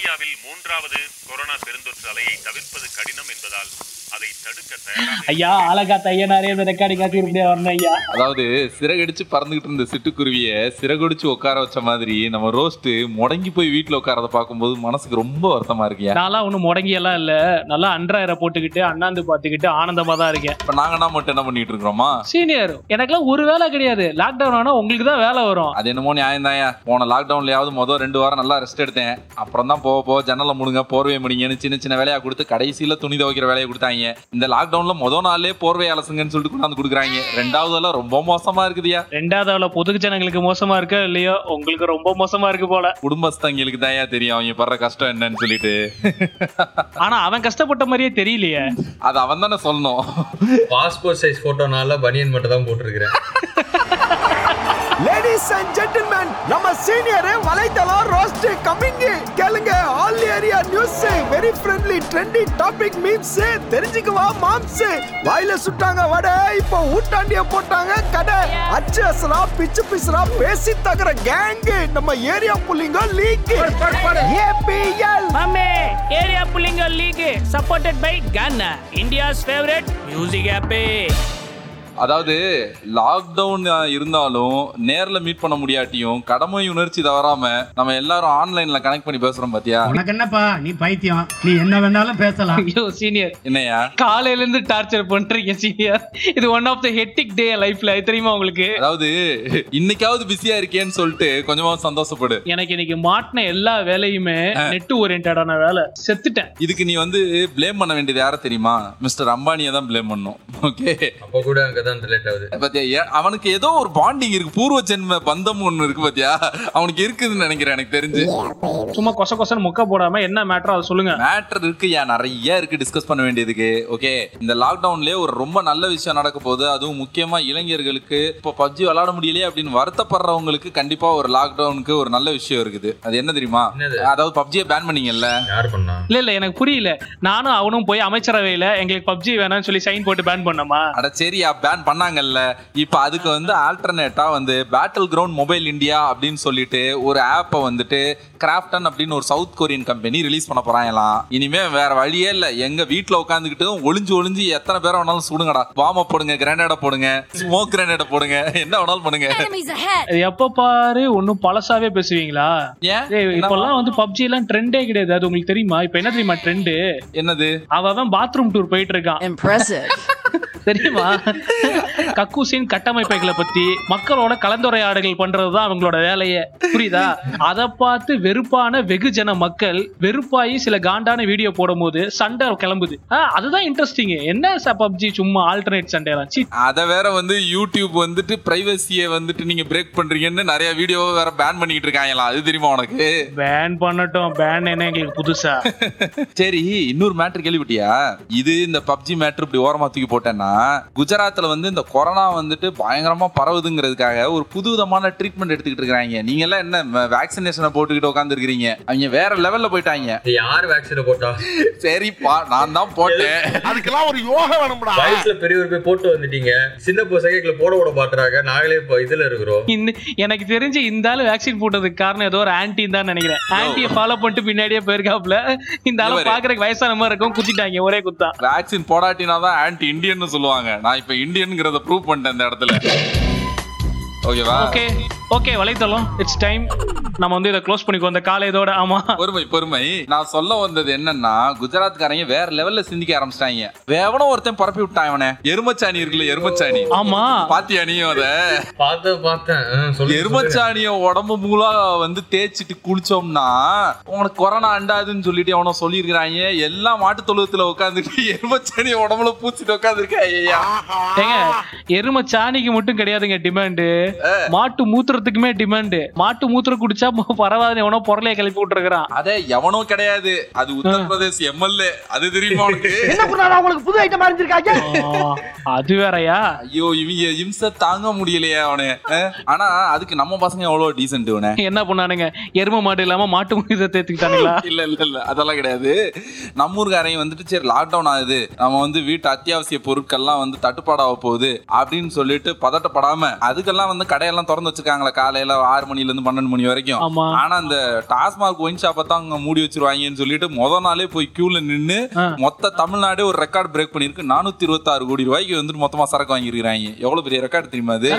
இந்தியாவில் மூன்றாவது கொரோனா பெருந்தொற்று அலையை தவிர்ப்பது கடினம் என்பதால் அதை தடுக்க தயாராக ஐயா அழகா தையனாரே இந்த ரெக்கார்டிங் காட்டி இப்படியே வரணும் ஐயா. அதாவது சிறகடிச்சு பறந்துகிட்டு இருந்த சிட்டுக்குருவிய சிறகடிச்சு உட்கார வச்ச மாதிரி நம்ம ரோஸ்ட் முடங்கி போய் வீட்டுல உட்காரத பார்க்கும்போது மனசுக்கு ரொம்ப வருத்தமா இருக்கியா நான்லாம் ஒன்றும் முடங்கி எல்லாம் இல்ல. நல்லா அன்றாயிர போட்டுக்கிட்டு அண்ணாந்து பார்த்துக்கிட்டு ஆனந்தமா தான் இருக்கேன். இப்ப நாங்கன்னா மட்டும் என்ன பண்ணிட்டு இருக்கிறோமா? சீனியர் எனக்கெல்லாம் ஒரு வேலை கிடையாது. லாக்டவுன் ஆனா உங்களுக்கு தான் வேலை வரும். அது என்னமோ நியாயம் போன லாக்டவுன்லயாவது மொதல் ரெண்டு வாரம் நல்லா ரெஸ்ட் எடுத்தேன். அப்புறம் தான் போக போக ஜன்னலை முடுங்க போர்வை முடிங்கன்னு சின்ன சின்ன வேலையா கொடுத்து கடைசியில துணி துவைக்கிற வேலையை கொடுத்தாங்க இந்த லாக்டவுன்ல மொதல் நாள்லயே போர்வை அலசுங்கன்னு சொல்லிட்டு கொண்டாந்து கொடுக்குறாங்க. ரெண்டாவதெல்லாம் ரொம்ப மோசமா இருக்குதுயா? ரெண்டாவது அவள பொது ஜனங்களுக்கு மோசமா இருக்கோ இல்லையோ? உங்களுக்கு ரொம்ப மோசமா இருக்கு போல. குடும்பஸ்தங்களுக்கு தான் தெரியும். அவங்க படுற கஷ்டம் என்னன்னு சொல்லிட்டு. ஆனா அவன் கஷ்டப்பட்ட மாதிரியே தெரியலையே. அது அவன் தானே சொல்லணும். பாஸ்போர்ட் சைஸ் போட்டோனால பனியன் மட்டும் தான் போட்டிருக்கிறேன். லேடிஸ் அண்ட் ஜென்டில்மேன் நம்ம சீனியர் வலைத்தளம் ரோஸ்ட் கம்மிங் கேளுங்க all area news very friendly trendy topic memes தெரிஞ்சுக்குவா மாம்ஸ் வாயில சுட்டாங்க வடை இப்போ ஊட்டாண்டிய போட்டாங்க கடை. அச்சு அசலா பிச்சு பிசுரா பேசி தகர கேங் நம்ம area புள்ளிங்க league APL Mame, Area Pullinga League supported by Ghana, India's favorite music app. அதாவது லாக்டவுன் இருந்தாலும் நேர்ல மீட் பண்ண முடியாட்டியும் கடமை உணர்ச்சி தவறாம நம்ம எல்லாரும் ஆன்லைன்ல கனெக்ட் பண்ணி பேசுறோம் பாத்தியா? உனக்கு என்னப்பா? நீ பைத்தியம். நீ என்ன வேணாலும் பேசலாம். ஐயோ சீனியர் என்னையா? காலையில இருந்து டார்ச்சர் பண்றீங்க சீனியர் இது one of the hectic day லைஃப்ல தெரியுமா உங்களுக்கு? அதாவது இன்னைக்காவது பிஸியா இருக்கேன்னு சொல்லிட்டு கொஞ்சமாவது சந்தோஷப்படு. எனக்கு இன்னைக்கு மாட்டின எல்லா வேலையுமே நெட் ஓரியன்டான வேலை. செத்துட்டேன். இதுக்கு நீ வந்து ப்ளேம் பண்ண வேண்டியது யார தெரியுமா? மிஸ்டர் அம்பானியை தான் ப்ளேம் பண்ணும். ஓகே அப்போ கூட அங்கதான் ரிலேட் ஆகுது. பாத்தியா அவனுக்கு ஏதோ ஒரு பாண்டிங் இருக்கு. பூர்வ ஜென்ம பந்தம் ஒண்ணு இருக்கு பாத்தியா? அவனுக்கு இருக்குதுன்னு நினைக்கிறேன் எனக்கு தெரிஞ்சு. சும்மா கொச கொசன்னு மொக்க போடாம என்ன மேட்டரோ அதை சொல்லுங்க. மேட்டர் இருக்கு யா நிறைய இருக்கு டிஸ்கஸ் பண்ண வேண்டியதுக்கு. ஓகே இந்த லாக்டவுன்லயே ஒரு ரொம்ப நல்ல விஷயம் நடக்க போகுது. அதுவும் முக்கியமா இளைஞர்களுக்கு. இப்போ பப்ஜி விளையாட முடியலையே அப்படின்னு வருத்தப்படுறவங்களுக்கு கண்டிப்பா ஒரு லாக்டவுனுக்கு ஒரு நல்ல விஷயம் இருக்குது. அது என்ன தெரியுமா? அதாவது பப்ஜியை பேன் பண்ணீங்கல்ல? யார் பண்ணா? இல்ல இல்ல எனக்கு புரியல. நானும் அவனும் போய் அமைச்சரவையில எங்களுக்கு பப்ஜி வேணாம்னு சொல்லி சைன் போட்டு பேன் பண்ணோமா? அட சரியா பேன் பண்ணாங்கல்ல. இப்ப அதுக்கு வந்து ஆல்டர்னேட்டா வந்து பேட்டில் கிரவுண்ட் மொபைல் இந்தியா அப்படின்னு சொல்லிட்டு ஒரு ஆப்பை வந்துட்டு கிராஃப்டன் அப்படின்னு ஒரு சவுத் கொரியன் கம்பெனி ரிலீஸ் பண்ண போறாங்களாம் இனிமே வேற வழியே இல்ல. எங்க வீட்ல உட்காந்துக்கிட்டு ஒளிஞ்சு ஒளிஞ்சு எத்தனை பேரை வேணாலும் சுடுங்கடா. வாம போடுங்க கிரானைட போடுங்க ஸ்மோக் கிரானைட போடுங்க. என்ன வேணாலும் பண்ணுங்க. எப்ப பாரு ஒன்னும் பழசாவே பேசுவீங்களா? இப்பெல்லாம் வந்து பப்ஜி எல்லாம் ட்ரெண்டே கிடையாது. அது உங்களுக்கு தெரியுமா? இப்ப என்ன தெரியுமா ட்ரெண்டு என்னது? அவன் பாத்ரூம் டூர் போயிட்டு இருக்கான். தெரியுமா? கக்கூசின் கட்டமைப்புகளை பத்தி மக்களோட கலந்துரையாடல்கள் பண்றதுதான் அவங்களோட வேலையே. புரியுதா? அதை பார்த்து வெறுப்பான வெகுஜன மக்கள் வெறுப்பாயி சில காண்டான வீடியோ போடும்போது சண்டை கிளம்புது. அதுதான் இன்ட்ரெஸ்டிங் என்ன பப்ஜி சும்மா ஆல்டர்னேட் சண்டை அத வேற வந்து யூடியூப் வந்துட்டு பிரைவசியை வந்துட்டு நீங்க பிரேக் பண்றீங்கன்னு நிறைய வீடியோ வேற பேன் பண்ணிட்டு இருக்காங்களா? அது தெரியுமா உனக்கு? பேன் பண்ணட்டும். பேன் என்ன எங்களுக்கு புதுசா? சரி இன்னொரு மேட்ரு கேள்விப்பட்டியா? இது இந்த பப்ஜி மேட்ரு இப்படி ஓரமா தூக்கி போட்டேன்னா குஜராத்ல வந்து இந்த கொரோனா வந்துட்டு பயங்கரமா பரவுதுங்கிறதுக்காக ஒரு புதுவிதமான ட்ரீட்மெண்ட் எடுத்துக்கிட்டு இருக்காங்க நீங்க எல்லாம் என்ன வேக்சினேஷனை போட்டுக்கிட்டு உட்கார்ந்து இருக்கிறீங்க அவங்க வேற லெவல்ல போயிட்டாங்க. யார் வேக்சினை போட்டா? சரிப்பா நான் தான் போட்டேன். அதுக்கெல்லாம் ஒரு யோகா வேணும்டா. வயசுல பெரியவர் போய் போட்டு வந்துட்டீங்க. சின்ன பசங்க போட விட மாட்டுறாங்க நாங்களே இப்போ இதுல இருக்கிறோம். எனக்கு தெரிஞ்சு இந்த ஆளு வேக்சின் போட்டதுக்கு காரணம் ஏதோ ஒரு ஆன்டி தான் நினைக்கிறேன். ஆன்டியை ஃபாலோ பண்ணிட்டு பின்னாடியே போயிருக்காப்ல இந்த ஆளு. பாக்குறதுக்கு வயசான மாதிரி இருக்கும். குத்திட்டாங்க. ஒரே குத்தா. வேக்சின் போடாட்டினா தான் ஆன்டி இந்தியன்னு சொல்லுவாங்க. நான் இப்ப இந்தியன்ங்கிறத ப்ரூவ் பண்ணிட்டேன் இந்த இடத்துல. ஓகேவா ஓகே ஓகே வலைத்தளம். இட்ஸ் டைம் நம்ம வந்து இதை க்ளோஸ் பண்ணிக்கோ அந்த காலை இதோட. ஆமா. பொறுமை பொறுமை. நான் சொல்ல வந்தது என்னன்னா குஜராத்காரங்க வேற லெவல்ல சிந்திக்க ஆரம்பிச்சிட்டாங்க. வேவனோ ஒருத்தன் பரப்பி விட்டான் அவனை எருமச்சாணி இருக்குல்ல எருமச்சாணி. ஆமா. பாத்தியா நீயும் அத? பார்த்தேன் பார்த்தேன். எருமச்சாணிய உடம்பு மூலா வந்து தேய்ச்சிட்டு குளிச்சோம்னா உனக்கு கொரோனா அண்டாதுன்னு சொல்லிட்டு அவன சொல்லியிருக்கிறாங்க. எல்லா மாட்டு தொழுவத்துல உட்காந்துட்டு எருமச்சாணிய உடம்புல பூச்சிட்டு உட்காந்துருக்க ஐயா ஏங்க எருமை சாணிக்கு மட்டும் கிடையாதுங்க டிமாண்டு மாட்டு மூத்திரத்துக்குமே டிமாண்டு மாட்டு மூத்திரம் குடிச்சா பரவாயில்ல எவனோ பொருளைய கிளப்பி விட்டுருக்கான் அதே எவனோ கிடையாது. அது உத்தரப்பிரதேஷ் எம்எல்ஏ. அது தெரியுமா உனக்கு? என்ன பண்ணாலும் உங்களுக்கு புது ஐட்டம் அறிஞ்சிருக்காங்க. அது வேறயா? ஐயோ இவங்க இம்சை தாங்க முடியலையே அவனு? ஆனா அதுக்கு நம்ம பசங்க எவ்வளவு டீசென்ட் இவனே? என்ன பண்ணானுங்க? எருமை மாடு இல்லாம மாட்டு மூத்திரத்தை தேத்துக்கிட்டானுங்களா இல்ல இல்ல இல்ல. அதெல்லாம் கிடையாது. நம்ம ஊர்காரங்க வந்துட்டு சரி லாக்டவுன் ஆகுது. நம்ம வந்து வீட்டு அத்தியாவசிய பொருட்கள்லாம் வந்து தட்டுப்பாடாக போகுது அப்படின்னு சொல்லிட்டு பதட்டப்படாம அதுக்கெல்லாம் வந்து கடையெல்லாம் திறந்து வச்சிருக்காங்களே காலையில ஆறு மணில இருந்து பன்னெண்டு மணி வரைக்கும். ஆமா. ஆனா அந்த டாஸ்மாக் ஒயின் ஷாப்பை தான் அங்க மூடி வச்சிருவாங்கன்னு சொல்லிட்டு முத நாளே போய் கியூல நின்னு. மொத்த தமிழ்நாடே ஒரு ரெக்கார்ட் பிரேக் பண்ணிருக்கு நானூத்தி இருபத்தாறு கோடி ரூபாய்க்கு வந்துட்டு மொத்தமா சரக்கு வாங்கியிருக்காங்க எவ்வளவு பெரிய ரெக்கார்ட் தெரியுமா அது?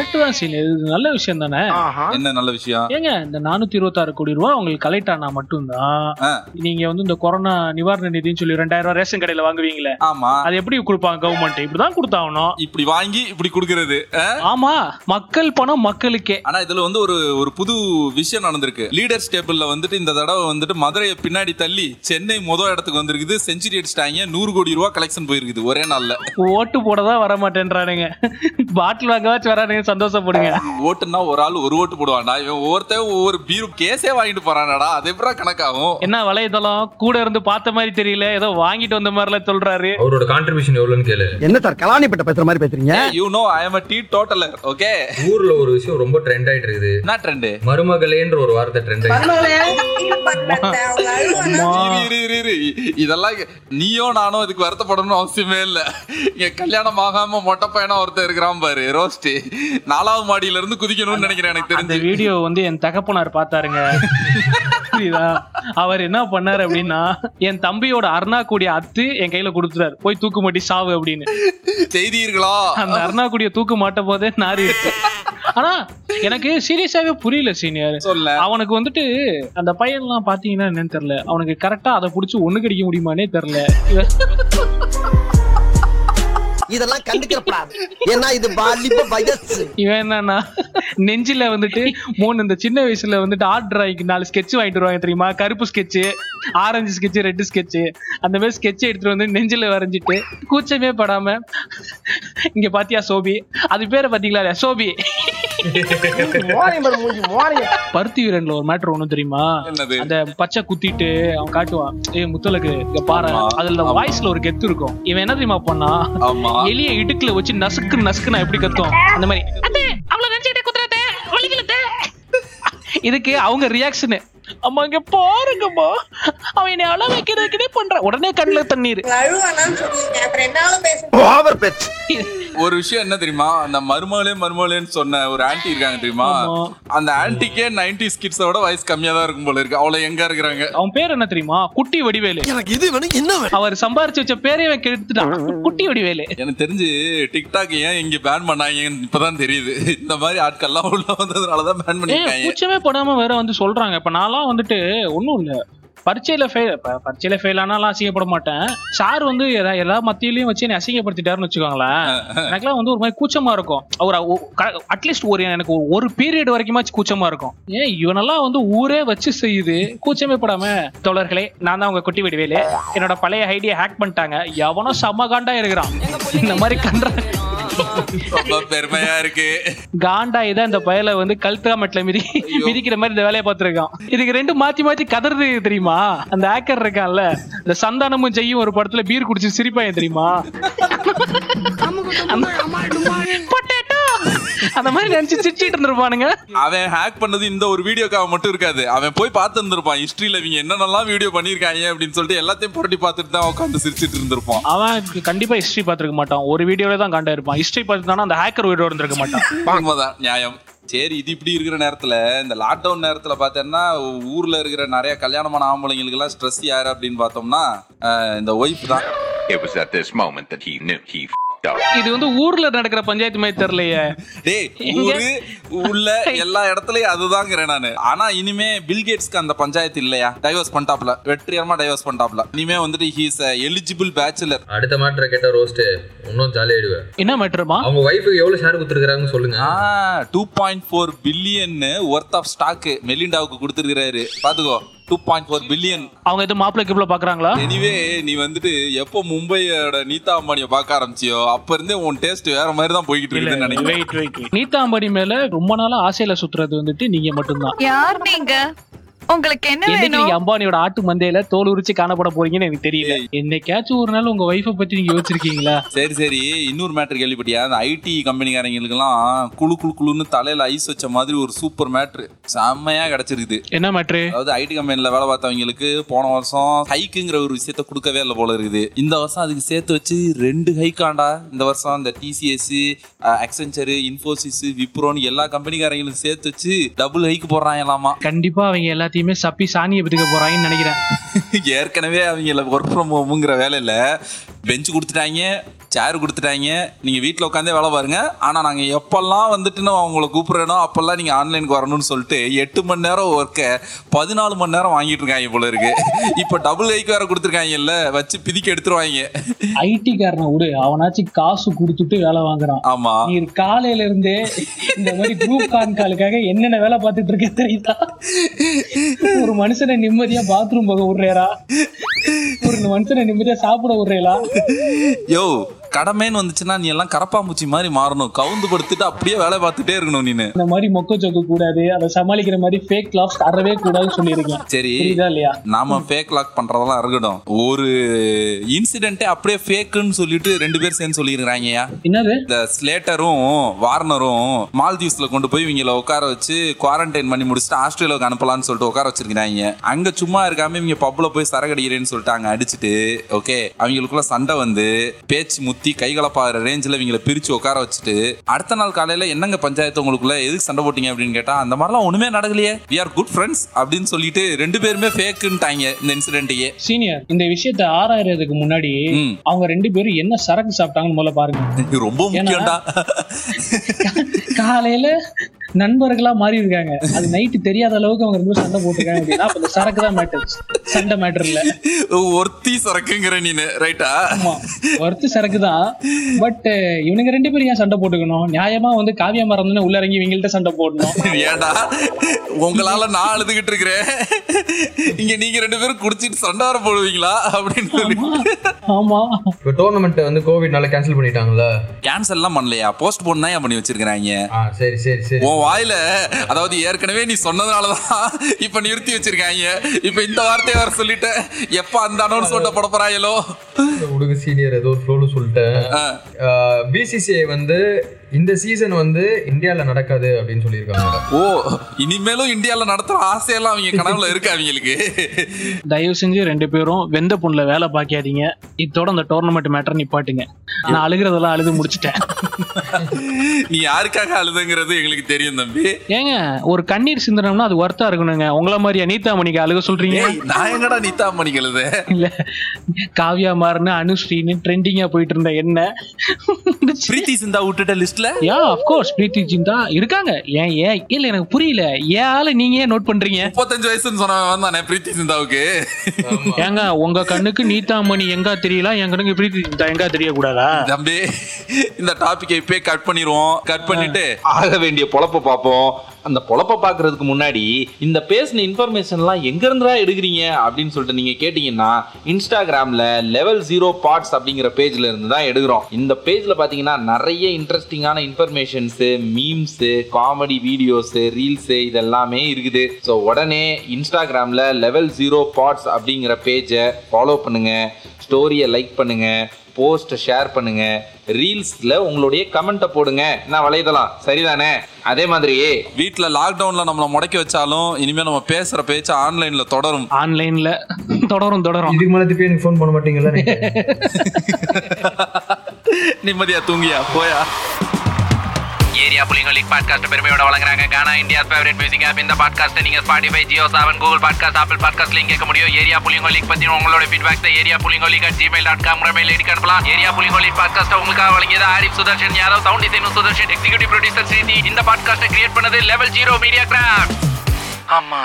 நல்ல விஷயம் தானே? என்ன நல்ல விஷயம்? ஏங்க இந்த நானூத்தி இருபத்தாறு கோடி ரூபாய் உங்களுக்கு கலெக்ட் ஆனா மட்டும்தான். நீங்க வந்து இந்த கொரோனா நிவாரண நிதின்னு சொல்லி ரெண்டாயிரம் ரூபாய் ரேஷன் கடையில வாங்குவீங்களே? ஆமா. அது எப்படி கொடுப்பாங்க கவர்மெண்ட் இப்படிதான் கொடுத்தாகணும். இப்படி வாங்கி இப்படி கொடுக்கறது? ஆமா. மக்கள் பணம் மக்களுக்கே. ஆனா இதுல வந்து ஒரு ஒரு புது விஷயம் நடந்திருக்கு லீடர்ஸ் டேபிள்ல வந்துட்டு இந்த தடவை வந்துட்டு மதுரையை பின்னாடி தள்ளி சென்னை முதல் இடத்துக்கு வந்திருக்குது. செஞ்சுரி அடிச்சிட்டாங்க நூறு கோடி ரூபாய் கலெக்ஷன் போயிருக்குது ஒரே நாள்ல. ஓட்டு போடதான் வர மாட்டேன்றானுங்க பாட்டில் வாங்கவாச்சும் வரானுங்க சந்தோஷப்படுங்க. ஓட்டுனா ஒரு ஆள் ஒரு ஓட்டு போடுவான்டா. இவன் ஒவ்வொருத்தன் ஒவ்வொரு பீரு கேஸே வாங்கிட்டு போறானடா. அது எப்படா கணக்காகும்? என்ன வலைதளம் கூட இருந்து பார்த்த மாதிரி தெரியல. ஏதோ வாங்கிட்டு வந்த மாதிரிலாம் சொல்றாரு. அவரோட கான்ட்ரிபியூஷன் எவ்வளவுன்னு கேளு. என்ன சார் கலாணிப்பட்ட பேசுற மாதிரி பேசுறீங்க? You know I am a teetotaller okay ஊர்ல ஒரு விஷயம் ரொம்ப ட்ரெண்ட் ஆயிட்டு இருக்குது. என்ன ட்ரெண்ட் மருமகளேன்ற ஒரு வார்த்தை ட்ரெண்ட் இதெல்லாம் நீயோ நானோ இதுக்கு வருத்தப்படணும்னு அவசியமே இல்ல. இங்க கல்யாணம் ஆகாம மொட்டை பையனா ஒருத்தர் இருக்கிறான் பாரு ரோஸ்ட் நாலாவது மாடியில இருந்து குதிக்கணும்னு நினைக்கிறேன் எனக்கு அந்த தெரிஞ்சு. வீடியோ வந்து என் தகப்பனார் பார்த்தாருங்க. புரியுதா? அவர் என்ன பண்ணாரு அப்படின்னா என் தம்பியோட அருணா கூடிய அத்து என் கையில கொடுத்துறாரு போய் தூக்கு மாட்டி சாவு அப்படின்னு. செய்தீர்களா? அந்த அருணா கூடிய தூக்கு மாட்ட போதே நாரி ஆனா எனக்கு சீரியஸாவே புரியல சீனியர். அவனுக்கு வந்துட்டு அந்த பையன்லாம் பாத்தீங்கன்னா என்னன்னு தெரியல. அவனுக்கு கரெக்டா அதை புடிச்சு ஒண்ணு கடிக்க முடியுமானே தெரியல. இதெல்லாம் கண்டுக்கிறப்படாது. ஏன்னா இது வாலிப வயசு. இவன் என்னன்னா நெஞ்சில வந்துட்டு மூணு இந்த சின்ன வயசுல வந்துட்டு ஆர்ட் டிராயிங் நாலு ஸ்கெட்ச் வாங்கிட்டு வருவாங்க தெரியுமா? கருப்பு sketch orange sketch red sketch அந்த மாதிரி ஸ்கெட்ச் எடுத்துட்டு வந்து நெஞ்சில வரைஞ்சிட்டு கூச்சமே படாம இங்க பாத்தியா சோபி? அது பேரை பாத்தீங்களா சோபி. பருத்தி வீரன்ல ஒரு மேட்ரு ஒண்ணும் தெரியுமா? அந்த பச்சை குத்திட்டு அவன் காட்டுவான். ஏய் முத்தலகு இங்க பாரு. அதுல. வாய்ஸ்ல ஒரு கெத்து இருக்கும். இவன் என்ன தெரியுமா பண்ணா? எலிய இடுக்குல வச்சு நசுக்கு நசுக்கு நான் எப்படி கத்தும்? அந்த மாதிரி. இதுக்கு அவங்க ரியாக்ஷனு அம்மா இங்க பாருங்கம்மா. அவன் என்னை அள வைக்கிறதுக்குனே பண்றான். உடனே கண்ணுல தண்ணீர். ஒரு விஷயம் என்ன தெரியுமா? அந்த மருமகளே மருமகளேன்னு சொன்ன ஒரு ஆன்ட்டி இருக்காங்க தெரியுமா. அந்த ஆன்ட்டிக்கே நைன்டி கிட்ஸோட வயசு கம்மியா தான் இருக்கும் போல இருக்கு. அவ்வளவு எங்க இருக்கிறாங்க. அவன் பேர் என்ன தெரியுமா? குட்டி வடிவேலு. எனக்கு இது வேணும் என்ன அவர் சம்பாரிச்சு வச்ச பேரே அவன் கெடுத்துட்டான். குட்டி வடிவேலு. எனக்கு தெரிஞ்சு டிக்டாக் ஏன் இங்க பேன் பண்ணாங்கன்னு இப்பதான் தெரியுது. இந்த மாதிரி ஆட்கள்லாம் உள்ள வந்ததுனாலதான் பேன் பண்ணிருக்காங்க. கூச்சமே படாம வேற வந்து சொல்றாங்க. இப்ப நான்லாம் வந்துட்டு ஒண்ணும் இல்ல. பரீட்சையில ஃபெயில் பரீட்சையில ஃபெயில் ஆனாலும் அசிங்கப்பட மாட்டேன். சார் வந்து எல்லா எல்லா மத்தியிலையும் வச்சு என்னை அசிங்கப்படுத்திட்டாருன்னு வச்சுக்கோங்களேன். எனக்குலாம் வந்து ஒரு மாதிரி கூச்சமா இருக்கும். அவர் அட்லீஸ்ட் ஒரு எனக்கு ஒரு- பீரியட் வரைக்குமாச்சும் கூச்சமா இருக்கும். ஏன் இவனெல்லாம் வந்து ஊரே வச்சு செய்யுது? கூச்சமே படாம. தோழர்களே நான் தான் உங்க குட்டி வடிவேலு என்னோட பழைய ஐடியா ஹேக் பண்ணிட்டாங்க. எவனோ செம்ம காண்டா இருக்கிறான். இந்த மாதிரி கண்ட ரொம்ப பெருமையா இருக்கு. காண்டா இதான் இந்த பயல வந்து கல்தாமட்ல மிதி மிதிக்கிற மாதிரி இந்த வேலையை பார்த்திருக்கான். இதுக்கு ரெண்டு மாத்தி மாத்தி கதறது தெரியுமா? அந்த ஆக்கர் இருக்கான்ல இந்த சந்தானமும் செய்யும் ஒரு படத்துல பீர் குடிச்சு சிரிப்பாங்க தெரியுமா! அந்த மாதிரி நினைச்சு சிரிச்சிட்டு இருந்திருப்பானுங்க. அவன் ஹேக் பண்ணது இந்த ஒரு வீடியோக்காக மட்டும் இருக்காது. அவன் போய் பார்த்து இருந்திருப்பான் ஹிஸ்டரியில இவங்க என்னென்னலாம் வீடியோ பண்ணிருக்காங்க அப்படின்னு சொல்லிட்டு எல்லாத்தையும் புரட்டி பார்த்துட்டு தான் உட்காந்து சிரிச்சிட்டு இருந்திருப்பான். அவன் கண்டிப்பா ஹிஸ்டரி பார்த்திருக்க மாட்டான். ஒரு வீடியோல தான் காண்டா இருப்பான். ஹிஸ்டரி பார்த்துட்டானா அந்த ஹேக்கர் வீடியோ இருந்திருக்க மாட்டான். உண்மைதான். நியாயம். சரி இது இப்படி இருக்கிற நேரத்துல இந்த லாக்டவுன் நேரத்துல பார்த்தேன்னா ஊர்ல இருக்கிற நிறைய கல்யாணமான ஆம்பளைங்களுக்கு எல்லாம் ஸ்ட்ரெஸ் யாரு அப்படின்னு பார்த்தோம்னா இந்த ஒய்ஃப் தான். It was at this moment that he knew he. இது வந்து ஊர்ல நடக்கிற பஞ்சாயத்து மாதிரி தெரியலையே. டேய்? ஊரு உள்ள எல்லா இடத்துலயும் அதுதாங்கிறேன் நானு. ஆனா இனிமே பில்கேட்ஸ்க்கு அந்த பஞ்சாயத்து இல்லையா? டைவர்ஸ் பண்ணிட்டாப்ல வெற்றிகரமா டைவர்ஸ் பண்ணிட்டாப்ல இனிமே வந்துட்டு ஹீஸ் எலிஜிபிள் பேச்சுலர் அடுத்த மாற்ற கேட்ட ரோஸ்ட் இன்னும் ஜாலியாயிடுவேன் என்ன மேட்டருமா அவங்க ஒய்ஃபுக்கு எவ்வளவு ஷேர் கொடுத்துருக்காங்கன்னு சொல்லுங்க. Two point four billion worth of stock மெலிண்டாவுக்கு கொடுத்துருக்காரு பாத்துக்கோ. டூ பாயிண்ட் ஃபோர் பில்லியன் அவங்க எதுவும் மாப்பிள்ளை கிப்ல பாக்குறாங்களா? எனிவே நீ வந்துட்டு எப்போ மும்பையோட நீதா அம்பானியை பார்க்க ஆரம்பிச்சியோ அப்ப இருந்தே உன் டேஸ்ட் வேற மாதிரி தான் போய்கிட்டு இருக்குதுன்னு நினைக்கிறேன். நீதா அம்பானி மேல ரொம்ப நாளா ஆசையில சுத்துறது வந்துட்டு நீங்க மட்டும்தான். யார் நீங்க? உங்களுக்கு என்ன வேணும்? நீங்க அம்பானியோட ஆட்டு மந்தையில தோல் உரிச்சு காணப்பட போறீங்கன்னு எனக்கு தெரியல. என்னைக்காச்சும் ஒரு நாள் உங்க ஒய்ஃபை பத்தி நீங்க யோசிச்சிருக்கீங்களா? சரி சரி. இன்னொரு மேட்ரு கேள்விப்பட்டியா? அந்த ஐடி கம்பெனிக்காரங்களுக்குலாம் குழு குழு குழுன்னு தலையில ஐஸ் வச்ச மாதிரி ஒரு சூப்பர் மேட்ரு செம்மையா கிடைச்சிருக்குது. என்ன மேட்ரு அதாவது ஐடி கம்பெனில வேலை பார்த்தவங்களுக்கு போன வருஷம் ஹைக்குங்கிற ஒரு விஷயத்த கொடுக்கவே இல்லை போல இருக்குது. இந்த வருஷம் அதுக்கு சேர்த்து வச்சு ரெண்டு ஹைக்காண்டா இந்த வருஷம் இந்த டிசிஎஸ் அக்சென்ச்சரு இன்ஃபோசிஸ் விப்ரோன்னு எல்லா கம்பெனிக்காரங்களும் சேர்த்து வச்சு டபுள் ஹைக்கு போடுறாங்களாமா. கண்டிப்பா அவங்க எல்லாத்தையுமே எல்லாத்தையுமே சப்பி சாணியை பிடிக்க போறாங்கன்னு நினைக்கிறேன். ஏற்கனவே அவங்கள ஒர்க் ஃப்ரம் ஹோமுங்கிற வேலையில பெஞ்ச் கொடுத்துட்டாங்க. சேர் கொடுத்துட்டாங்க. நீங்க வீட்டில் உட்காந்தே வேலை பாருங்க. ஆனா நாங்க எப்பெல்லாம் வந்துட்டு நான் உங்களை கூப்பிடுறேனோ அப்பெல்லாம் நீங்க ஆன்லைனுக்கு வரணும்னு சொல்லிட்டு எட்டு மணி நேரம் ஒர்க்கை பதினாலு மணி நேரம் வாங்கிட்டு இருக்காங்க போல இருக்கு. இப்போ டபுள் ஹைக்கு வேற கொடுத்துருக்காங்கல்ல வச்சு பிதிக்க எடுத்துருவாங்க. ஐடி காரனை விடு. அவனாச்சும் காசு கொடுத்துட்டு வேலை வாங்குறான். ஆமா. நீ காலையில இருந்தே இந்த மாதிரி குரூப் கான் காலுக்காக என்னென்ன வேலை பார்த்துட்டு இருக்க தெரியுதா? ஒரு மனுஷனை நிம்மதியா பாத்ரூம் போக விடுறேரா ஒரு மனுஷனை நிம்மதியா சாப்பிட விடுறேலா யோ கடமைன்னு வந்துச்சுன்னா நீ எல்லாம் கரப்பாம்பூச்சி மாதிரி மாறணும். கவுந்து படுத்துட்டு அப்படியே வேலை பார்த்துட்டே இருக்கணும் நீனு. இந்த மாதிரி மொக்க சொக்க கூடாது அதை சமாளிக்கிற மாதிரி ஃபேக் லாப்ஸ் தரவே கூடாதுன்னு சொல்லியிருக்கேன். சரி இல்லையா? நாம ஃபேக் லாக் பண்றதெல்லாம் இருக்கட்டும் ஒரு இன்சிடென்ட்டே அப்படியே ஃபேக்குன்னு சொல்லிட்டு ரெண்டு பேர் சேர்ந்து சொல்லியிருக்கிறாங்கயா என்னது? இந்த ஸ்லேட்டரும் வார்னரும் மால்தீவ்ஸ்ல கொண்டு போய் இவங்கள உட்கார வச்சு குவாரண்டைன் பண்ணி முடிச்சுட்டு ஆஸ்திரேலியாவுக்கு அனுப்பலாம்னு சொல்லிட்டு உட்கார வச்சிருக்கிறாங்க. அங்க சும்மா இருக்காம இவங்க பப்ல போய் சரக்கு அடிக்கிறேன்னு சொல்லிட்டாங்க. அடிச்சுட்டு ஓகே அவங்களுக்குள்ள சண்டை வந்து பேச்சு முத்தி கைகலப்பாகிற ரேஞ்சில் இவங்கள பிரிச்சு உட்கார வச்சுட்டு அடுத்த நாள் காலையில என்னங்க பஞ்சாயத்து உங்களுக்குள்ள எதுக்கு சண்டை போட்டீங்க அப்படின்னு கேட்டா அந்த மாதிரிலாம் ஒண்ணுமே நடக்கலையே. வி ஆர் குட் ஃப்ரெண்ட்ஸ் அப்படின்னு சொல்லிட்டு ரெண்டு பேருமே ஃபேக்குன்ட்டாங்க இந்த இன்சிடென்ட்டையே சீனியர் இந்த விஷயத்த ஆராயறதுக்கு முன்னாடி. அவங்க ரெண்டு பேரும் என்ன சரக்கு சாப்பிட்டாங்கன்னு முதல்ல பாருங்க. ரொம்ப முக்கியம்டா. காலையில நண்பர்களா மாறி இருக்காங்க அது நைட்டு தெரியாத அளவுக்கு அவங்க ரெண்டு சண்டை போட்டுருக்காங்க அப்படின்னா சரக்கு தான் மேட்டர் சண்டை மேட்டர் இல்ல. ஒருத்தி சரக்குங்கிற நீனு ரைட்டா ஆமா. ஒருத்து சரக்கு தான் பட் இவனுங்க ரெண்டு பேரும் ஏன் சண்டை போட்டுக்கணும்? நியாயமா வந்து காவியா மரம் உள்ள இறங்கி இவங்கள்ட்ட சண்டை போடணும். ஏன்டா? உங்களால நான் அழுதுகிட்டு இருக்கிறேன். இங்க நீங்க ரெண்டு பேரும் குடிச்சிட்டு சண்டை வர போடுவீங்களா? அப்படின்னு சொல்லி. ஆமா. இப்போ டோர்னமெண்ட் வந்து கோவிட்னால கேன்சல் பண்ணிட்டாங்கல்ல? கேன்சல் எல்லாம் பண்ணலையா? போஸ்ட் போன் தான் பண்ணி வச்சிருக்காங்க சரி சரி சரி. உன் வாயில அதாவது ஏற்கனவே நீ சொன்னதுனாலதான் இப்ப நிறுத்தி வச்சிருக்காங்க. இப்ப இந்த வார்த்தையை வர சொல்லிட்ட எப்ப அந்த அனௌன்ஸ் ஓட்ட போட போறாங்களோ உடுகு சீனியர் ஏதோ ஒரு ஃப்ளோல சொல்லிட்டேன். பிசிசிஐ வந்து இந்த சீசன் வந்து இந்தியால நடக்காது அப்படின்னு சொல்லியிருக்காங்க ஓ இனிமேலும் இந்தியால நடத்துற ஆசையெல்லாம் அவங்க கனவுல இருக்கு அவங்களுக்கு? தயவு செஞ்சு ரெண்டு பேரும் வெந்த புண்ணுல வேலை பார்க்காதீங்க இதோட அந்த டோர்னமெண்ட் மேட்டர் நிப்பாட்டுங்க. நான் அழுகிறதெல்லாம் அழுது முடிச்சிட்டேன். நீ யாருக்காக அழுதுங்கிறது எங்களுக்கு தெரியும் தம்பி. ஏங்க ஒரு கண்ணீர் சிந்தனம்னா அது ஒர்த்தா இருக்கணுங்க. உங்கள மாதிரி அனிதா மணிக்கு அழுக சொல்றீங்க? நான் எங்கடா நித்தா மணிக்கிறது இல்ல. காவியா மாறுன்னு அனுஸ்ரீன்னு ட்ரெண்டிங்கா போயிட்டு இருந்த என்ன? பிரீத்தி சிந்தா விட்டுட்ட லிஸ்ட்ல யா அப்கோர்ஸ் பிரீத்தி ஜிந்தா இருக்காங்க. ஏன் ஏன்? இல்ல எனக்கு புரியல. ஏன் ஆளு நீங்க ஏன் நோட் பண்றீங்க? முப்பத்தஞ்சு வயசுன்னு சொன்னவன் தானே பிரீத்தி சிந்தாவுக்கு ஏங்க உங்க கண்ணுக்கு நீதாமணி எங்க தெரியல? என் கண்ணுக்கு பிரீத்தி ஜிந்தா எங்க தெரியக்கூடாதா? தம்பி இந்த டாபிக்கை இப்பயே கட் பண்ணிடுவோம் கட் பண்ணிட்டு ஆக வேண்டிய பொழப்ப பார்ப்போம். அந்த பொழப்ப பார்க்கறதுக்கு முன்னாடி இந்த பேசின இன்ஃபர்மேஷன்லாம் எங்க இருந்துடா எடுக்கிறீங்க? அப்படின்னு சொல்லிட்டு நீங்க கேட்டீங்கன்னா இன்ஸ்டாகிராம்ல லெவல் ஜீரோ பார்ட்ஸ் அப்படிங்கிற பேஜ்ல இருந்து தான் எடுக்கிறோம். இந்த பேஜ்ல பாத்தீங்கன்னா நிறைய இன்ட்ரெஸ்டிங்கான informations memes comedy videos reels இதெல்லாமே இருக்குது. ஸோ உடனே இன்ஸ்டாகிராம்ல லெவல் ஜீரோ பார்ட்ஸ் அப்படிங்கிற பேஜை ஃபாலோ பண்ணுங்க. ஸ்டோரியை லைக் பண்ணுங்க. போஸ்ட் ஷேர் பண்ணுங்க. ரீல்ஸ்ல உங்களுடைய கமெண்ட்டை போடுங்க. நான் வலைதளம் சரிதானே? அதே மாதிரி வீட்ல லாக்டவுன்ல நம்மள முடக்கி வச்சாலும் இனிமே நம்ம பேசுற பேச்சு ஆன்லைன்ல தொடரும். ஆன்லைன்ல தொடரும் தொடரும். இதுக்கு மேலே திருப்பி எனக்கு ஃபோன் பண்ண மாட்டீங்களா நீங்க? நிம்மதியா தூங்கியா? போயா? ஏரியா புலிங்க லீக் பாட்காஸ்ட் பெருமையோட வழங்குறாங்க. Gaana India favourite music app இந்த பாட்காஸ்ட் நீங்க Spotify Jio Saavn Google podcast Apple podcast link கேட்க முடியும். ஏரியா புலிங்க லீக் பத்தி உங்களோட feedback area புலிங்க league at Gmail dot com mail ID அனுப்பலாம். ஏரியா புலிங்க லீக் பாட்காஸ்ட் உங்களுக்காக வழங்கியது Arif Sudarshan Yadav sound design Sudarshan executive producer Sridhi. இந்த பாட்காஸ்ட்டை கிரியேட் பண்ணது லெவல் ஜீரோ மீடியா கிராஃப்ட் ஆமா.